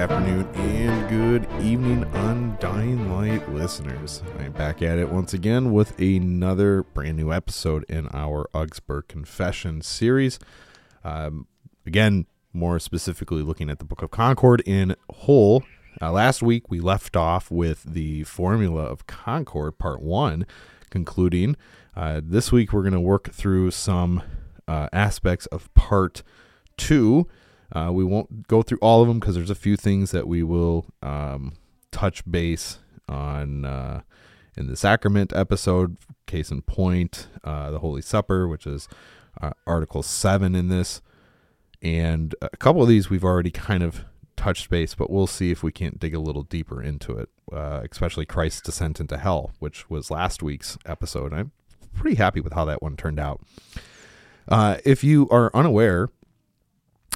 Afternoon, and good evening, Undying Light listeners. I'm back at it once again with another brand new episode in our Augsburg Confession series. Um, again, more specifically looking at the Book of Concord in whole. Uh, last week we left off with the Formula of Concord, Part 1, concluding. Uh, this week we're going to work through some uh, aspects of Part 2. Uh, we won't go through all of them because there's a few things that we will um, touch base on uh, in the sacrament episode. Case in point, uh, the Holy Supper, which is uh, Article 7 in this. And a couple of these we've already kind of touched base, but we'll see if we can't dig a little deeper into it, uh, especially Christ's descent into hell, which was last week's episode. I'm pretty happy with how that one turned out. Uh, if you are unaware,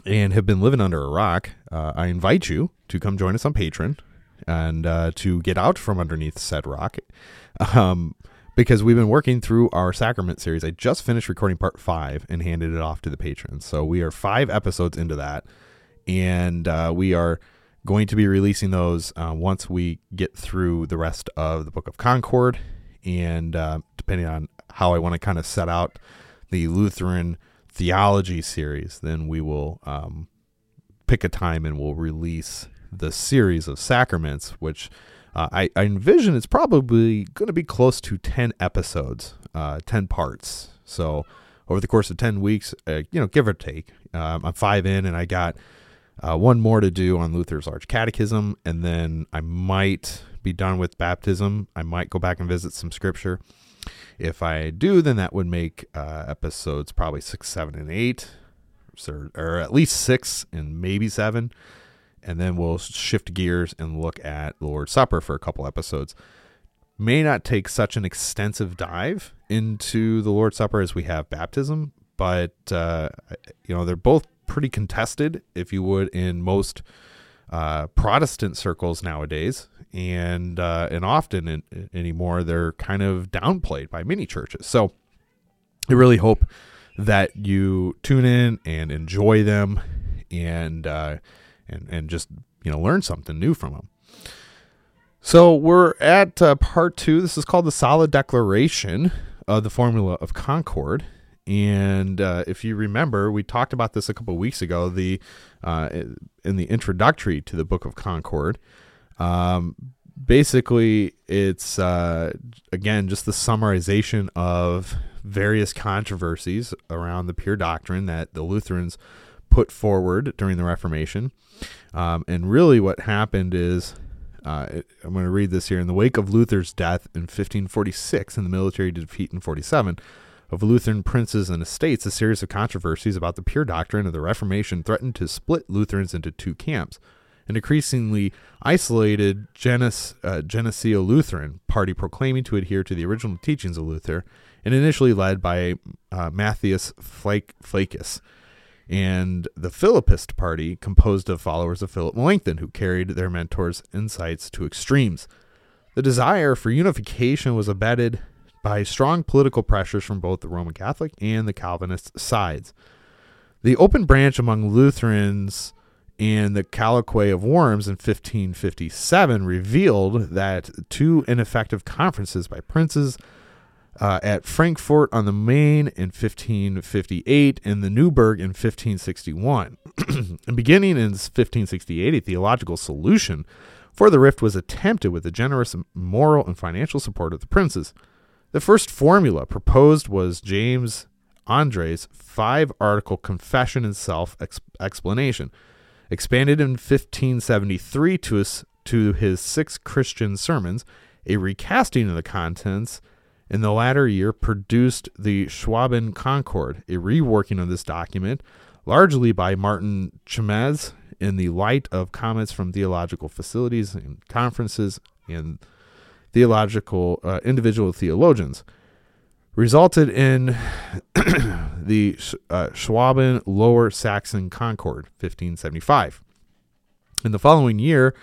and have been living under a rock, uh, I invite you to come join us on Patreon and uh, to get out from underneath said rock. Um, because we've been working through our sacrament series. I just finished recording part five and handed it off to the patrons. So we are five episodes into that. And uh, we are going to be releasing those uh, once we get through the rest of the Book of Concord. And uh, depending on how I want to kind of set out the Lutheran theology series, then we will um, pick a time and we'll release the series of sacraments, which uh, I, I, envision it's probably going to be close to 10 episodes, uh, 10 parts. So over the course of 10 weeks, uh, you know, give or take, um, I'm five in and I got uh, one more to do on Luther's Large Catechism, and then I might be done with baptism. I might go back and visit some scripture. If I do, then that would make uh, episodes probably six, seven, and eight, or, or at least six and maybe seven. And then we'll shift gears and look at Lord's Supper for a couple episodes. May not take such an extensive dive into the Lord's Supper as we have baptism, but uh, you know they're both pretty contested, if you would, in most uh, Protestant circles nowadays, and uh, and often in, anymore they're kind of downplayed by many churches. So I really hope that you tune in and enjoy them, and uh, and and just you know learn something new from them. So we're at uh, part two. This is called the Solid Declaration of the Formula of Concord. And uh, if you remember, we talked about this a couple weeks ago. The uh, in the introductory to the Book of Concord, um, basically, it's uh, again just the summarization of various controversies around the pure doctrine that the Lutherans put forward during the Reformation. Um, and really, what happened is uh, I'm going to read this here. In the wake of Luther's death in 1546 and the military defeat in 47 of Lutheran princes and estates, a series of controversies about the pure doctrine of the Reformation threatened to split Lutherans into two camps. An increasingly isolated Genes, uh, Gnesio Lutheran party proclaiming to adhere to the original teachings of Luther, and initially led by uh, Matthias Flacius. and the Philippist party, composed of followers of Philip Melanchthon, who carried their mentor's insights to extremes. The desire for unification was abetted by strong political pressures from both the Roman Catholic and the Calvinist sides. The open branch among Lutherans and the Colloquy of Worms in 1557 revealed that two ineffective conferences by princes uh, at Frankfurt on the Main in 1558 and the Naumburg in 1561. and beginning in 1568, a theological solution for the rift was attempted with the generous moral and financial support of the princes. The first formula proposed was James Andreae's five article Confession and Self Explanation, expanded in 1573 to his, to his six Christian sermons, a recasting of the contents in the latter year produced the Schwaben Concord, a reworking of this document, largely by Martin Chemnitz in the light of comments from theological facilities and conferences and theological uh, individual theologians, resulted in the uh, Schwaben Lower Saxon Concord, 1575. In the following year,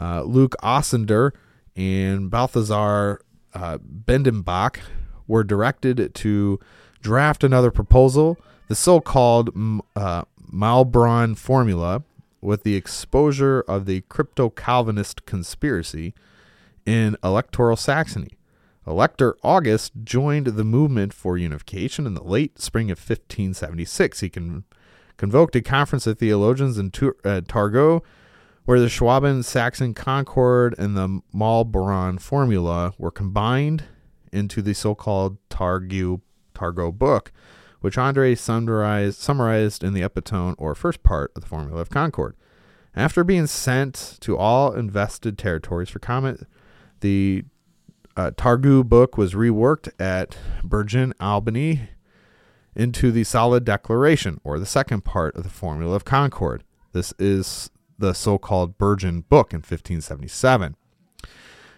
uh, Luke Osiander and Balthasar uh, Bidembach were directed to draft another proposal, the so called uh, Maulbronn formula, with the exposure of the crypto Calvinist conspiracy in electoral Saxony. Elector August joined the movement for unification in the late spring of 1576. He con- convoked a conference of theologians in Tur- uh, Torgau where the Schwaben Saxon Concord and the Maulbronn formula were combined into the so called Torgau, Torgau book, which Andreae summarized, summarized in the epitome or first part of the Formula of Concord. After being sent to all invested territories for comment, the uh, Torgau book was reworked at Bergen, Albany, into the Solid Declaration, or the second part of the Formula of Concord. This is the so called Bergen Book in 1577.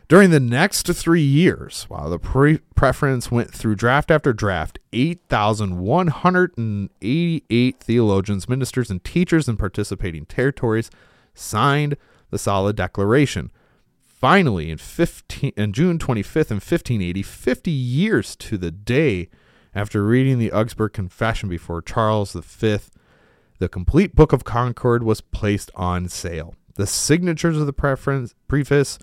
During the next three years, while the pre- preference went through draft after draft, 8,188 theologians, ministers, and teachers in participating territories signed the Solid Declaration. Finally, in, 15, in June 25th in 1580, 50 years to the day after reading the Augsburg Confession before Charles V, the complete Book of Concord was placed on sale. The signatures of the preface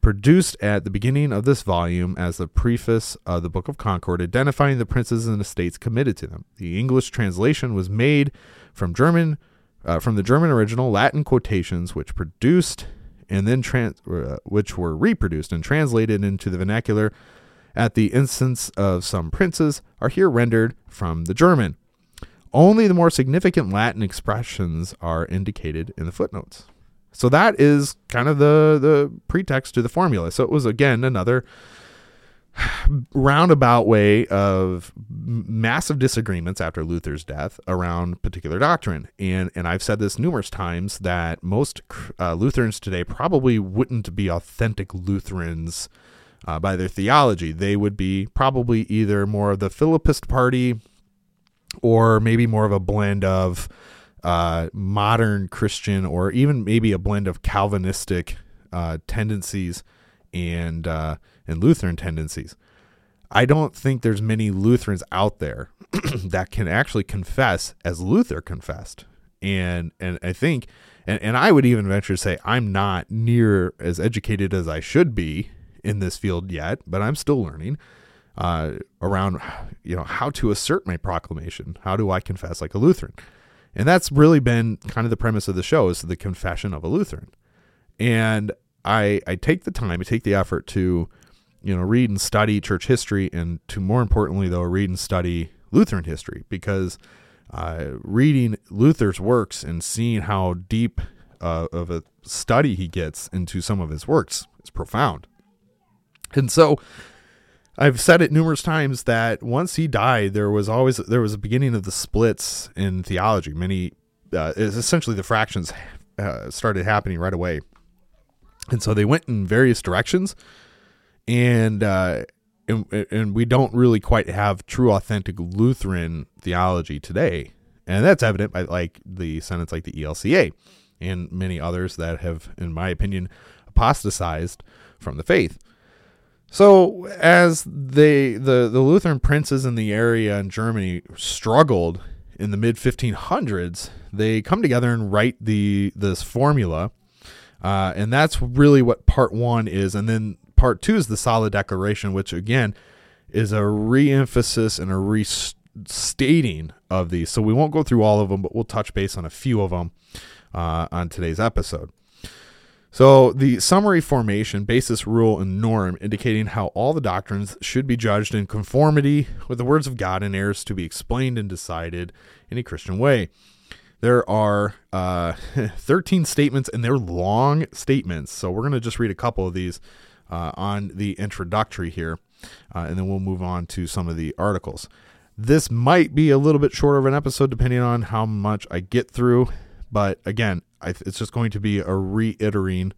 produced at the beginning of this volume as the preface of the Book of Concord, identifying the princes and estates committed to them. The English translation was made from German, uh, from the German original Latin quotations, which produced and then trans, uh, which were reproduced and translated into the vernacular at the instance of some princes, are here rendered from the German. Only the more significant Latin expressions are indicated in the footnotes. So that is kind of the the pretext to the formula. So it was again another roundabout way of massive disagreements after Luther's death around particular doctrine. And and I've said this numerous times that most uh, Lutherans today probably wouldn't be authentic Lutherans uh, by their theology. They would be probably either more of the Philippist party or maybe more of a blend of uh, modern Christian or even maybe a blend of Calvinistic uh, tendencies and uh, and Lutheran tendencies. I don't think there's many Lutherans out there that can actually confess as Luther confessed. And and I think and, and I would even venture to say I'm not near as educated as I should be in this field yet, but I'm still learning uh, around you know how to assert my proclamation. How do I confess like a Lutheran? And that's really been kind of the premise of the show is the confession of a Lutheran. And I I take the time, I take the effort to you know read and study church history, and to more importantly though read and study Lutheran history because uh, reading Luther's works and seeing how deep uh, of a study he gets into some of his works is profound. And so I've said it numerous times that once he died, there was always there was a beginning of the splits in theology. Many, uh, essentially, the fractions uh, started happening right away, and so they went in various directions, and, uh, and and we don't really quite have true, authentic Lutheran theology today. And that's evident by like the Senates like the ELCA and many others that have, in my opinion, apostatized from the faith. So as they the, the Lutheran princes in the area in Germany struggled in the mid 1500s, they come together and write the this formula, uh, and that's really what part one is. And then part two is the solid declaration, which again is a re-emphasis and a restating of these. So we won't go through all of them, but we'll touch base on a few of them uh, on today's episode. So, the summary formation, basis, rule, and norm indicating how all the doctrines should be judged in conformity with the words of God and errors to be explained and decided in a Christian way. There are uh, 13 statements, and they're long statements. So, we're going to just read a couple of these uh, on the introductory here, uh, and then we'll move on to some of the articles. This might be a little bit shorter of an episode depending on how much I get through, but again, it's just going to be a reiterating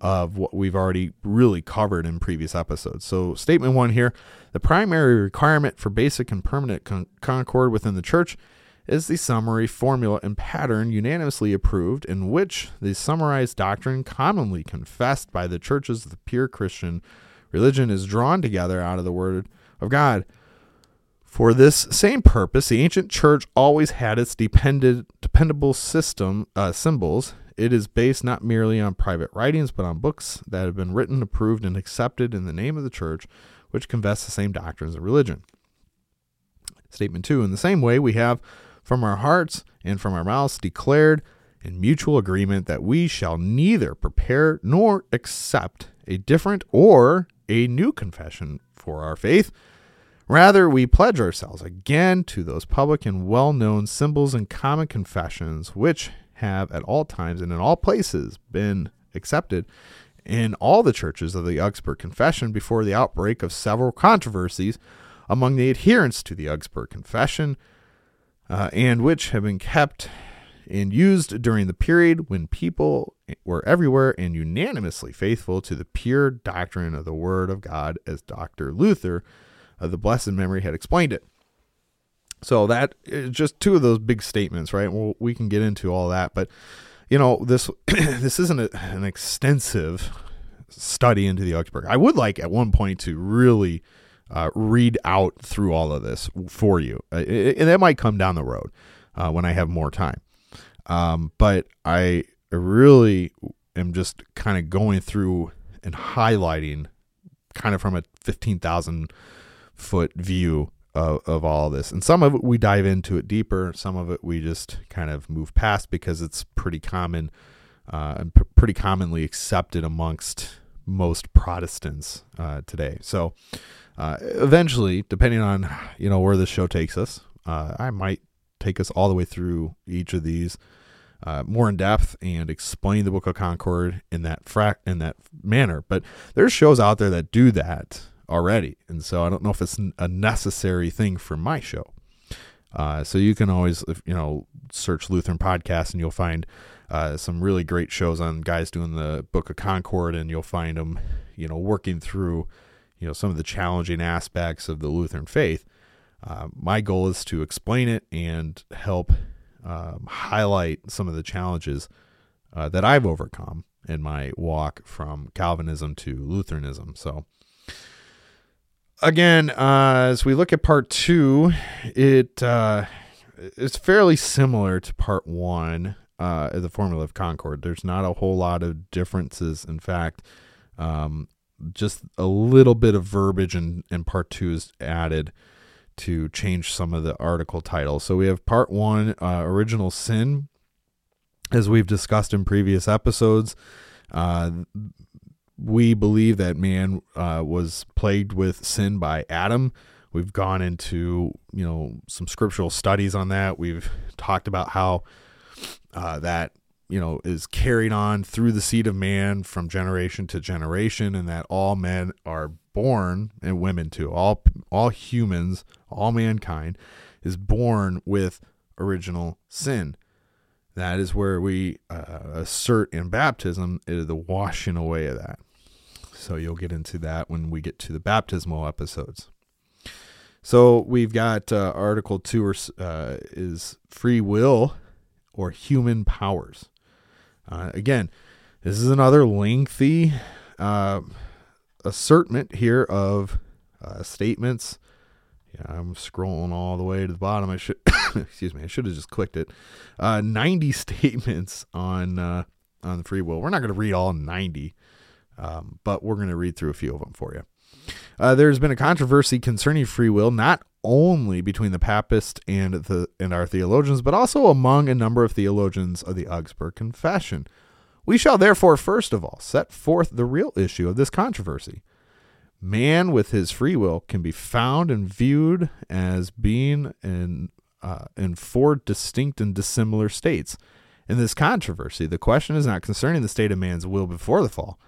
of what we've already really covered in previous episodes. So, statement one here the primary requirement for basic and permanent con- concord within the church is the summary formula and pattern unanimously approved, in which the summarized doctrine commonly confessed by the churches of the pure Christian religion is drawn together out of the Word of God. For this same purpose, the ancient church always had its dependent, dependable system uh, symbols. It is based not merely on private writings, but on books that have been written, approved, and accepted in the name of the church, which confess the same doctrines of religion. Statement two In the same way, we have from our hearts and from our mouths declared in mutual agreement that we shall neither prepare nor accept a different or a new confession for our faith. Rather, we pledge ourselves again to those public and well known symbols and common confessions which have at all times and in all places been accepted in all the churches of the Augsburg Confession before the outbreak of several controversies among the adherents to the Augsburg Confession, uh, and which have been kept and used during the period when people were everywhere and unanimously faithful to the pure doctrine of the Word of God, as Dr. Luther of the blessed memory had explained it. So that is just two of those big statements, right? Well, we can get into all that, but you know this this isn't a, an extensive study into the Augsburg. I would like at one point to really uh, read out through all of this for you, uh, and that might come down the road uh, when I have more time. Um, but I really am just kind of going through and highlighting, kind of from a fifteen thousand foot view of, of all of this. And some of it we dive into it deeper, some of it we just kind of move past because it's pretty common uh, and p- pretty commonly accepted amongst most Protestants uh, today. So uh, eventually, depending on you know where this show takes us, uh, I might take us all the way through each of these. Uh, more in depth and explain the Book of Concord in that fra- in that manner, but there's shows out there that do that already. And so I don't know if it's a necessary thing for my show. Uh, so you can always, you know, search Lutheran podcast and you'll find uh, some really great shows on guys doing the Book of Concord, and you'll find them, you know, working through, you know, some of the challenging aspects of the Lutheran faith. Uh, my goal is to explain it and help um, highlight some of the challenges uh, that I've overcome in my walk from Calvinism to Lutheranism. So again, uh, as we look at part two, it uh, it's fairly similar to part one. Uh, the formula of Concord. There's not a whole lot of differences. In fact, um, just a little bit of verbiage in, in part two is added to change some of the article titles. So we have part one, uh, original sin, as we've discussed in previous episodes. Uh, we believe that man uh, was plagued with sin by Adam. We've gone into you know some scriptural studies on that. We've talked about how uh, that you know is carried on through the seed of man from generation to generation, and that all men are born and women too. All all humans, all mankind is born with original sin. That is where we uh, assert in baptism is the washing away of that. So you'll get into that when we get to the baptismal episodes. So we've got uh, Article 2 or, uh, is free will or human powers. Uh, again, this is another lengthy uh, assertment here of uh, statements. Yeah, I'm scrolling all the way to the bottom. I should, excuse me, I should have just clicked it. Uh, 90 statements on uh, on the free will. We're not going to read all 90, um, but we're going to read through a few of them for you. Uh, there's been a controversy concerning free will, not only between the Papists and the and our theologians, but also among a number of theologians of the Augsburg Confession. We shall therefore first of all set forth the real issue of this controversy. Man with his free will can be found and viewed as being in uh, in four distinct and dissimilar states. In this controversy, the question is not concerning the state of man's will before the fall,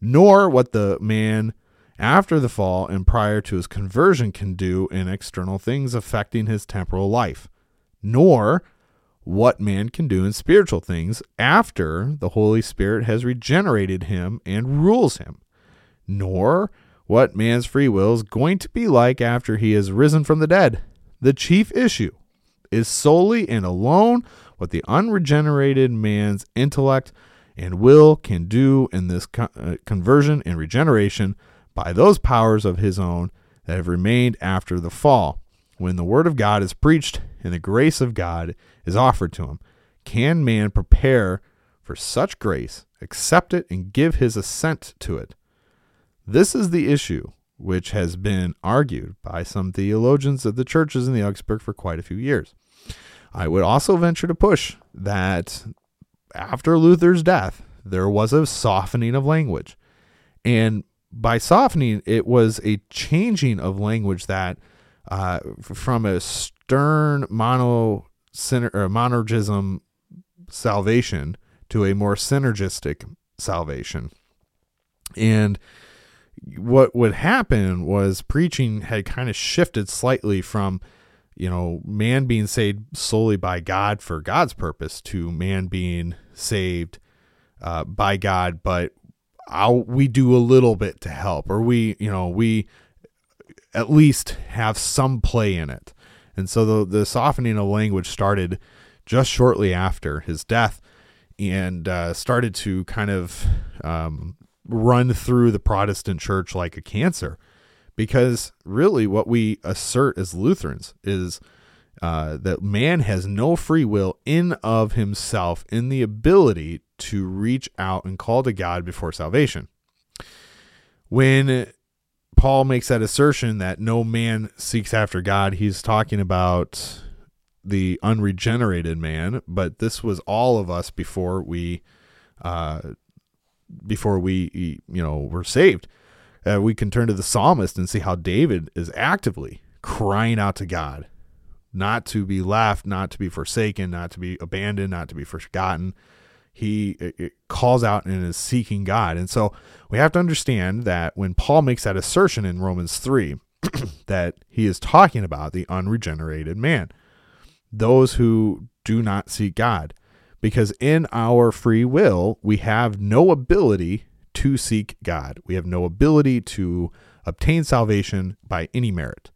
nor what the man after the fall and prior to his conversion can do in external things affecting his temporal life, nor what man can do in spiritual things after the Holy Spirit has regenerated him and rules him, nor what man's free will is going to be like after he has risen from the dead. The chief issue is solely and alone what the unregenerated man's intellect and will can do in this uh, conversion and regeneration by those powers of his own that have remained after the fall. When the word of God is preached and the grace of God is offered to him, can man prepare for such grace, accept it, and give his assent to it? This is the issue which has been argued by some theologians of the churches in the Augsburg for quite a few years. I would also venture to push that after Luther's death, there was a softening of language. And by softening, it was a changing of language that uh, from a stern mono or monergism salvation to a more synergistic salvation. And what would happen was preaching had kind of shifted slightly from, you know, man being saved solely by God for God's purpose to man being saved uh, by God, but I'll, we do a little bit to help, or we, you know, we at least have some play in it. And so the, the softening of language started just shortly after his death and uh, started to kind of um, run through the Protestant church like a cancer. Because really, what we assert as Lutherans is uh, that man has no free will in of himself in the ability to reach out and call to God before salvation. When Paul makes that assertion that no man seeks after God, he's talking about the unregenerated man, but this was all of us before we uh, before we you know were saved. Uh, we can turn to the psalmist and see how David is actively crying out to God, not to be left, not to be forsaken, not to be abandoned, not to be forgotten. He calls out and is seeking God. And so we have to understand that when Paul makes that assertion in Romans 3, that he is talking about the unregenerated man, those who do not seek God because in our free will, we have no ability to seek God. We have no ability to obtain salvation by any merit.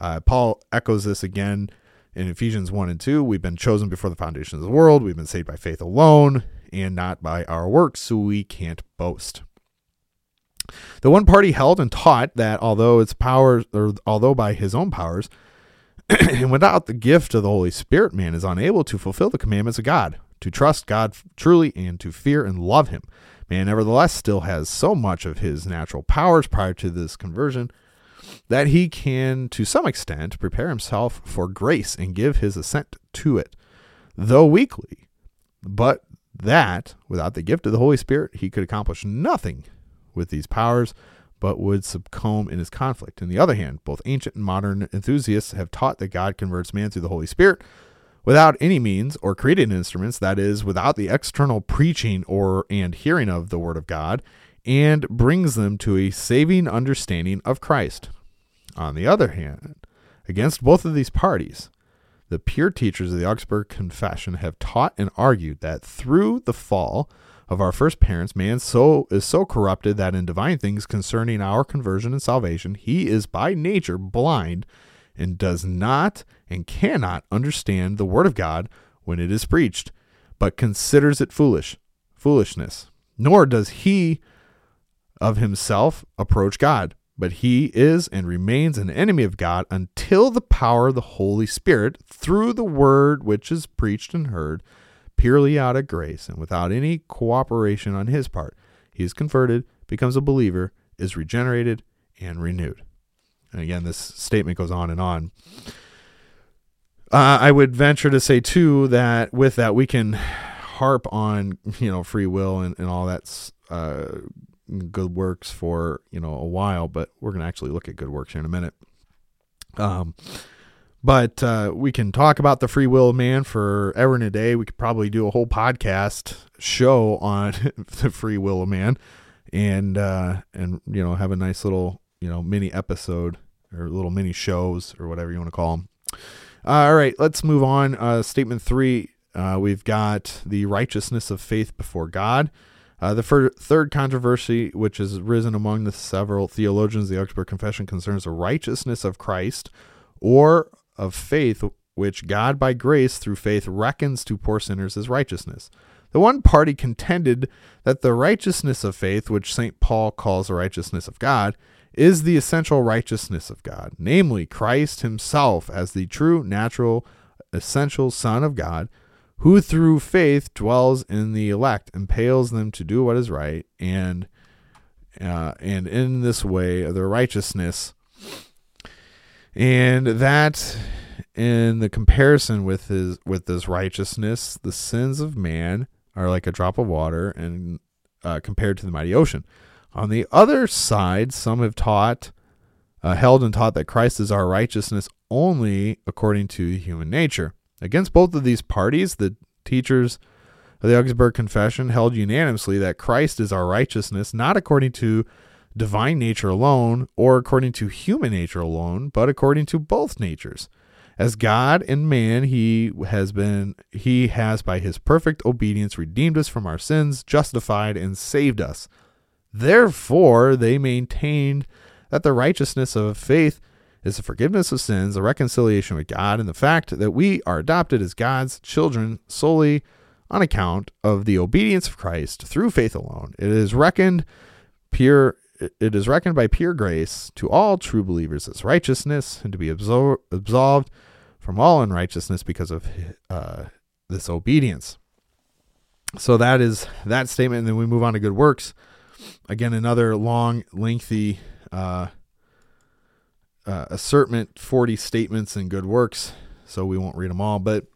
Uh, Paul echoes this again in Ephesians 1 and 2. We've been chosen before the foundation of the world. We've been saved by faith alone and not by our works, so we can't boast. The one party held and taught that although its powers, or although by his own powers, and without the gift of the Holy Spirit, man is unable to fulfill the commandments of God to trust God truly and to fear and love Him. Man, nevertheless, still has so much of his natural powers prior to this conversion that he can, to some extent, prepare himself for grace and give his assent to it, though weakly. But that, without the gift of the Holy Spirit, he could accomplish nothing with these powers, but would succumb in his conflict. On the other hand, both ancient and modern enthusiasts have taught that God converts man through the Holy Spirit without any means or created instruments, that is, without the external preaching or and hearing of the word of God, and brings them to a saving understanding of Christ. On the other hand, against both of these parties, the pure teachers of the Augsburg Confession have taught and argued that through the fall of our first parents, man so is so corrupted that in divine things concerning our conversion and salvation, he is by nature blind and does not and cannot understand the word of God when it is preached, but considers it foolish, foolishness. Nor does he of himself approach God, but he is and remains an enemy of God until the power of the Holy Spirit, through the word which is preached and heard, purely out of grace and without any cooperation on his part, he is converted, becomes a believer, is regenerated, and renewed. And again, this statement goes on and on. Uh, I would venture to say too that with that we can harp on you know free will and, and all that uh, good works for you know a while, but we're gonna actually look at good works here in a minute. Um, but uh, we can talk about the free will of man for ever and a day. We could probably do a whole podcast show on the free will of man, and uh, and you know have a nice little you know mini episode or little mini shows or whatever you want to call them. Uh, all right, let's move on. Uh, statement three. Uh, we've got the righteousness of faith before God. Uh, the fir- third controversy, which has risen among the several theologians the Augsburg Confession, concerns the righteousness of Christ or of faith, which God by grace through faith reckons to poor sinners as righteousness. The one party contended that the righteousness of faith, which St. Paul calls the righteousness of God, is the essential righteousness of God, namely Christ himself as the true, natural, essential Son of God who through faith dwells in the elect, impales them to do what is right, and uh, and in this way their righteousness, and that in the comparison with his with this righteousness, the sins of man are like a drop of water, and uh, compared to the mighty ocean. On the other side, some have taught, uh, held and taught that Christ is our righteousness only according to human nature. Against both of these parties, the teachers of the Augsburg Confession held unanimously that Christ is our righteousness, not according to divine nature alone or according to human nature alone, but according to both natures. As God and man, he has been he has by his perfect obedience redeemed us from our sins, justified and saved us. Therefore, they maintained that the righteousness of faith is the forgiveness of sins, the reconciliation with God, and the fact that we are adopted as God's children solely on account of the obedience of Christ through faith alone. It is reckoned pure it is reckoned by pure grace to all true believers as righteousness and to be absol- absolved from all unrighteousness because of uh, this obedience. So that is that statement. And then we move on to good works. Again, another long, lengthy uh, uh, assertment 40 statements and good works, so we won't read them all, but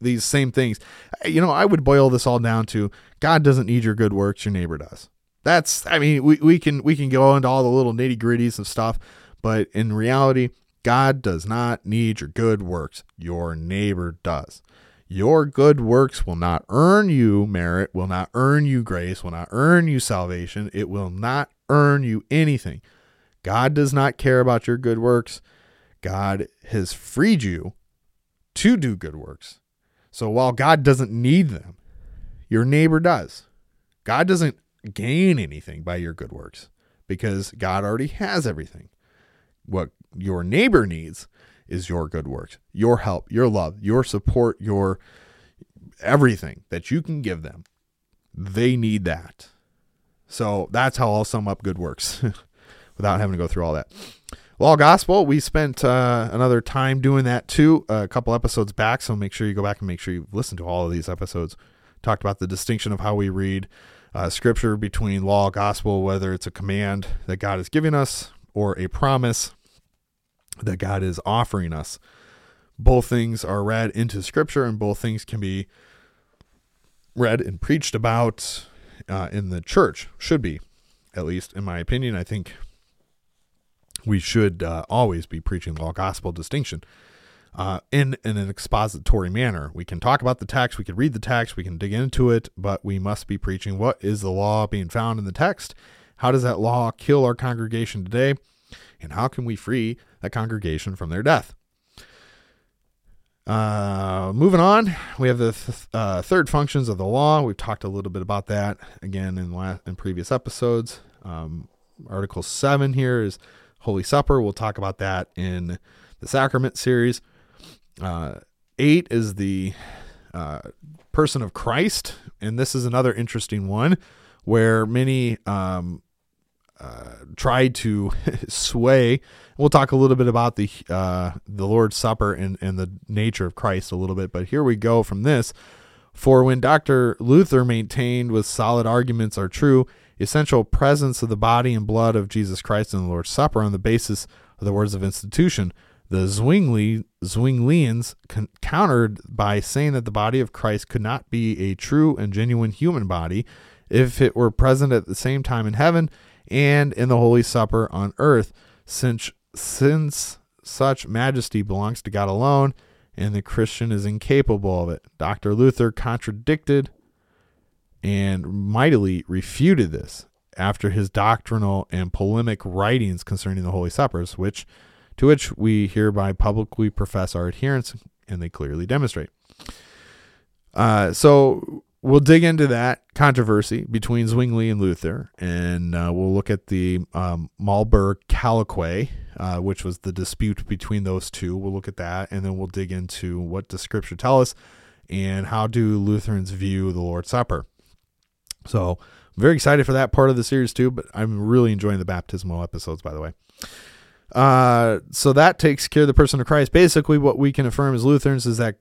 these same things. You know, I would boil this all down to God doesn't need your good works, your neighbor does. That's I mean, we, we can we can go into all the little nitty gritties of stuff, but in reality, God does not need your good works. Your neighbor does. Your good works will not earn you merit, will not earn you grace, will not earn you salvation. It will not earn you anything. God does not care about your good works. God has freed you to do good works. So while God doesn't need them, your neighbor does. God doesn't gain anything by your good works because God already has everything. What your neighbor needs is your good works, your help, your love, your support, your everything that you can give them. They need that. So that's how I'll sum up good works. without having to go through all that. Law Gospel, we spent uh, another time doing that too, a couple episodes back. So make sure you go back and make sure you listen to all of these episodes. Talked about the distinction of how we read uh, scripture between law, gospel, whether it's a command that God is giving us or a promise that God is offering us. Both things are read into scripture, and both things can be read and preached about uh, in the church. Should be, at least in my opinion. I think we should uh, always be preaching law gospel distinction uh, in, in an expository manner. We can talk about the text, we can read the text, we can dig into it, but we must be preaching what is the law being found in the text? How does that law kill our congregation today? And how can we free that congregation from their death? Uh, moving on, we have the th- uh, third functions of the law. We've talked a little bit about that again in la- in previous episodes. Um, Article seven here is Holy Supper. We'll talk about that in the Sacrament series. Uh, eight is the uh, person of Christ, and this is another interesting one where many um, uh, tried to sway. We'll talk a little bit about the uh, the Lord's Supper and, and the nature of Christ a little bit, but here we go from this. For when Dr. Luther maintained with solid arguments are true, essential presence of the body and blood of Jesus Christ in the Lord's Supper on the basis of the words of institution, the Zwingli Zwinglians con- countered by saying that the body of Christ could not be a true and genuine human body if it were present at the same time in heaven and in the Holy Supper on earth, since, since such majesty belongs to God alone and the Christian is incapable of it. Dr. Luther contradicted and mightily refuted this after his doctrinal and polemic writings concerning the Holy Suppers, which to which we hereby publicly profess our adherence, and they clearly demonstrate. Uh, so we'll dig into that controversy between Zwingli and Luther, and uh, we'll look at the um, Marburg Colloquy, uh, which was the dispute between those two. We'll look at that, and then we'll dig into what does Scripture tell us, and how do Lutherans view the Lord's Supper. So, I'm very excited for that part of the series too. But I'm really enjoying the baptismal episodes, by the way. Uh, so that takes care of the person of Christ. Basically, what we can affirm as Lutherans is that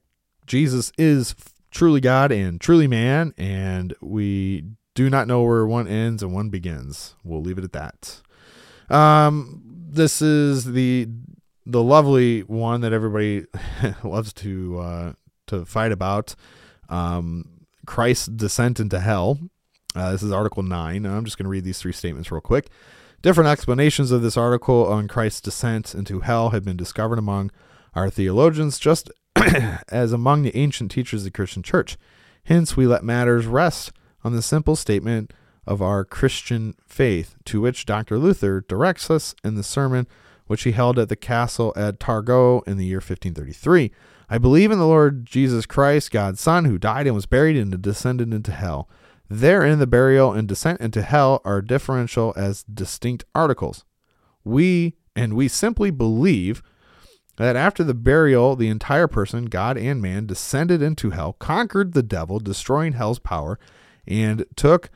Jesus is truly God and truly man, and we do not know where one ends and one begins. We'll leave it at that. Um, this is the the lovely one that everybody loves to uh, to fight about. Um, Christ's descent into hell. Uh, this is Article nine. I'm just going to read these three statements real quick. Different explanations of this article on Christ's descent into hell have been discovered among our theologians, just as among the ancient teachers of the Christian church. Hence, we let matters rest on the simple statement of our Christian faith, to which Dr. Luther directs us in the sermon which he held at the castle at Torgau in the year 1533. I believe in the Lord Jesus Christ, God's Son, who died and was buried and descended into hell. Therein, the burial and descent into hell are differential as distinct articles. We, and we simply believe that after the burial, the entire person, God and man, descended into hell, conquered the devil, destroying hell's power, and took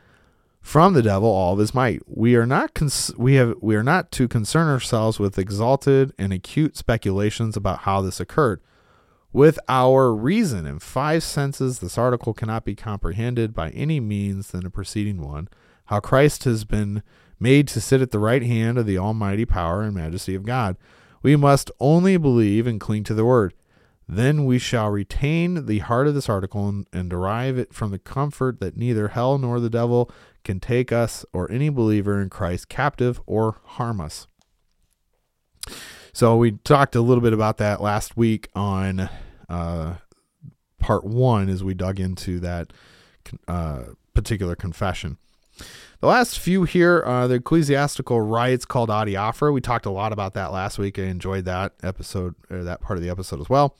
from the devil all of his might. We are not cons- we have we are not to concern ourselves with exalted and acute speculations about how this occurred. With our reason and five senses, this article cannot be comprehended by any means than the preceding one. How Christ has been made to sit at the right hand of the almighty power and majesty of God. We must only believe and cling to the word. Then we shall retain the heart of this article and, and, derive it from the comfort that neither hell nor the devil can take us or any believer in Christ captive or harm us. So we talked a little bit about that last week on uh, part one as we dug into that uh, particular confession. The last few here are the ecclesiastical rites called adiaphora. We talked a lot about that last week. I enjoyed that episode or that part of the episode as well.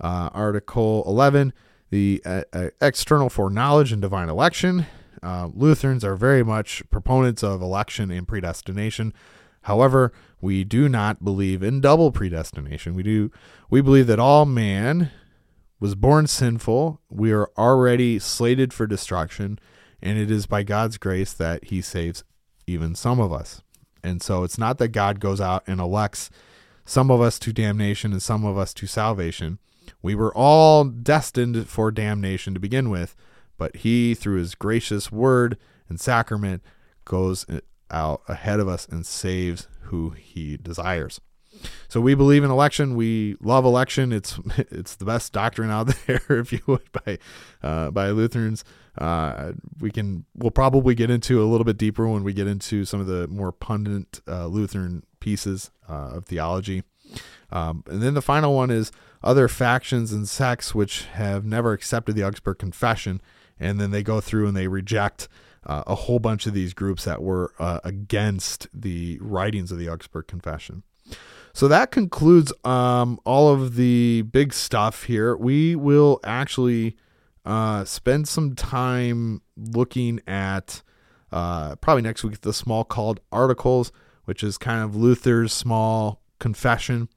Uh, Article 11, the uh, uh, external foreknowledge and divine election. Uh, Lutherans are very much proponents of election and predestination. However, we do not believe in double predestination. We do we believe that all man was born sinful. We are already slated for destruction, and it is by God's grace that he saves even some of us. And so it's not that God goes out and elects some of us to damnation and some of us to salvation. We were all destined for damnation to begin with, but he, through his gracious word and sacrament, goes out ahead of us and saves who he desires. So we believe in election. We love election. It's it's the best doctrine out there, if you would, by uh, by Lutherans. Uh, we can we'll probably get into a little bit deeper when we get into some of the more pundit uh, Lutheran pieces uh, of theology. Um, and then the final one is other factions and sects which have never accepted the Augsburg Confession, and then they go through and they reject uh, a whole bunch of these groups that were uh, against the writings of the Augsburg Confession. So that concludes um, all of the big stuff here. We will actually uh, spend some time looking at uh, probably next week the Smalcald articles, which is kind of Luther's small confession.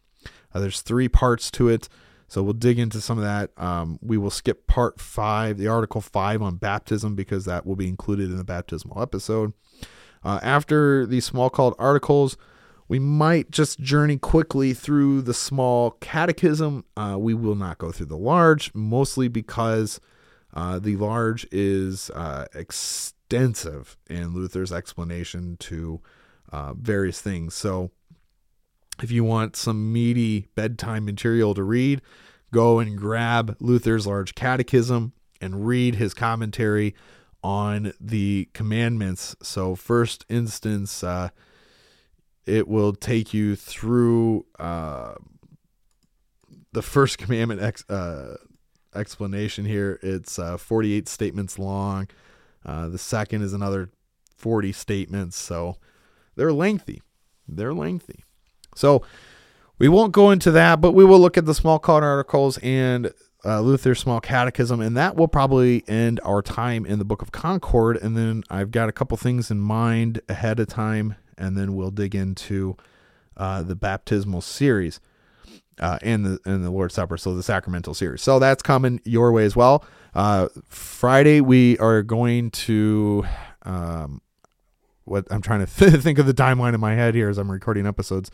Uh, there's three parts to it. So we'll dig into some of that. Um, we will skip part five, the article five on baptism, because that will be included in the baptismal episode. Uh, after these Smalcald articles, we might just journey quickly through the small catechism. Uh, we will not go through the large, mostly because uh, the large is uh, extensive in Luther's explanation to uh, various things. So, if you want some meaty bedtime material to read, go and grab Luther's Large Catechism and read his commentary on the commandments. So, first instance, uh, it will take you through uh, the first commandment ex- uh, explanation here. It's uh, 48 statements long. Uh, the second is another 40 statements. So they're lengthy. They're lengthy. So we won't go into that, but we will look at the Smalcald articles and uh, Luther's small catechism, and that will probably end our time in the Book of Concord. And then I've got a couple things in mind ahead of time and then we'll dig into uh, the baptismal series uh, and the and the Lord's Supper, so the sacramental series. So that's coming your way as well. Uh, Friday we are going to um, what I'm trying to th- think of the timeline in my head here as I'm recording episodes.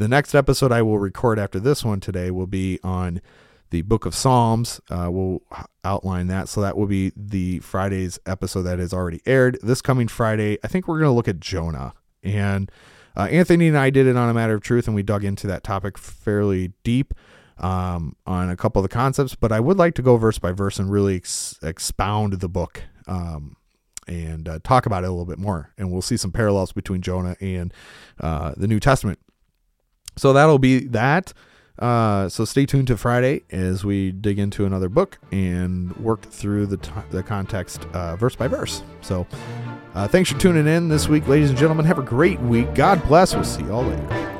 The next episode I will record after this one today will be on the Book of Psalms. Uh, we'll outline that. So that will be the Friday's episode that has already aired. This coming Friday, I think we're going to look at Jonah. And uh, Anthony and I did it on a matter of truth, and we dug into that topic fairly deep um, on a couple of the concepts. But I would like to go verse by verse and really ex- expound the book um, and uh, talk about it a little bit more. And we'll see some parallels between Jonah and uh, the New Testament. So that'll be that. Uh, so stay tuned to Friday as we dig into another book and work through the, t- the context uh, verse by verse. So uh, thanks for tuning in this week, ladies and gentlemen. Have a great week. God bless. We'll see you all later.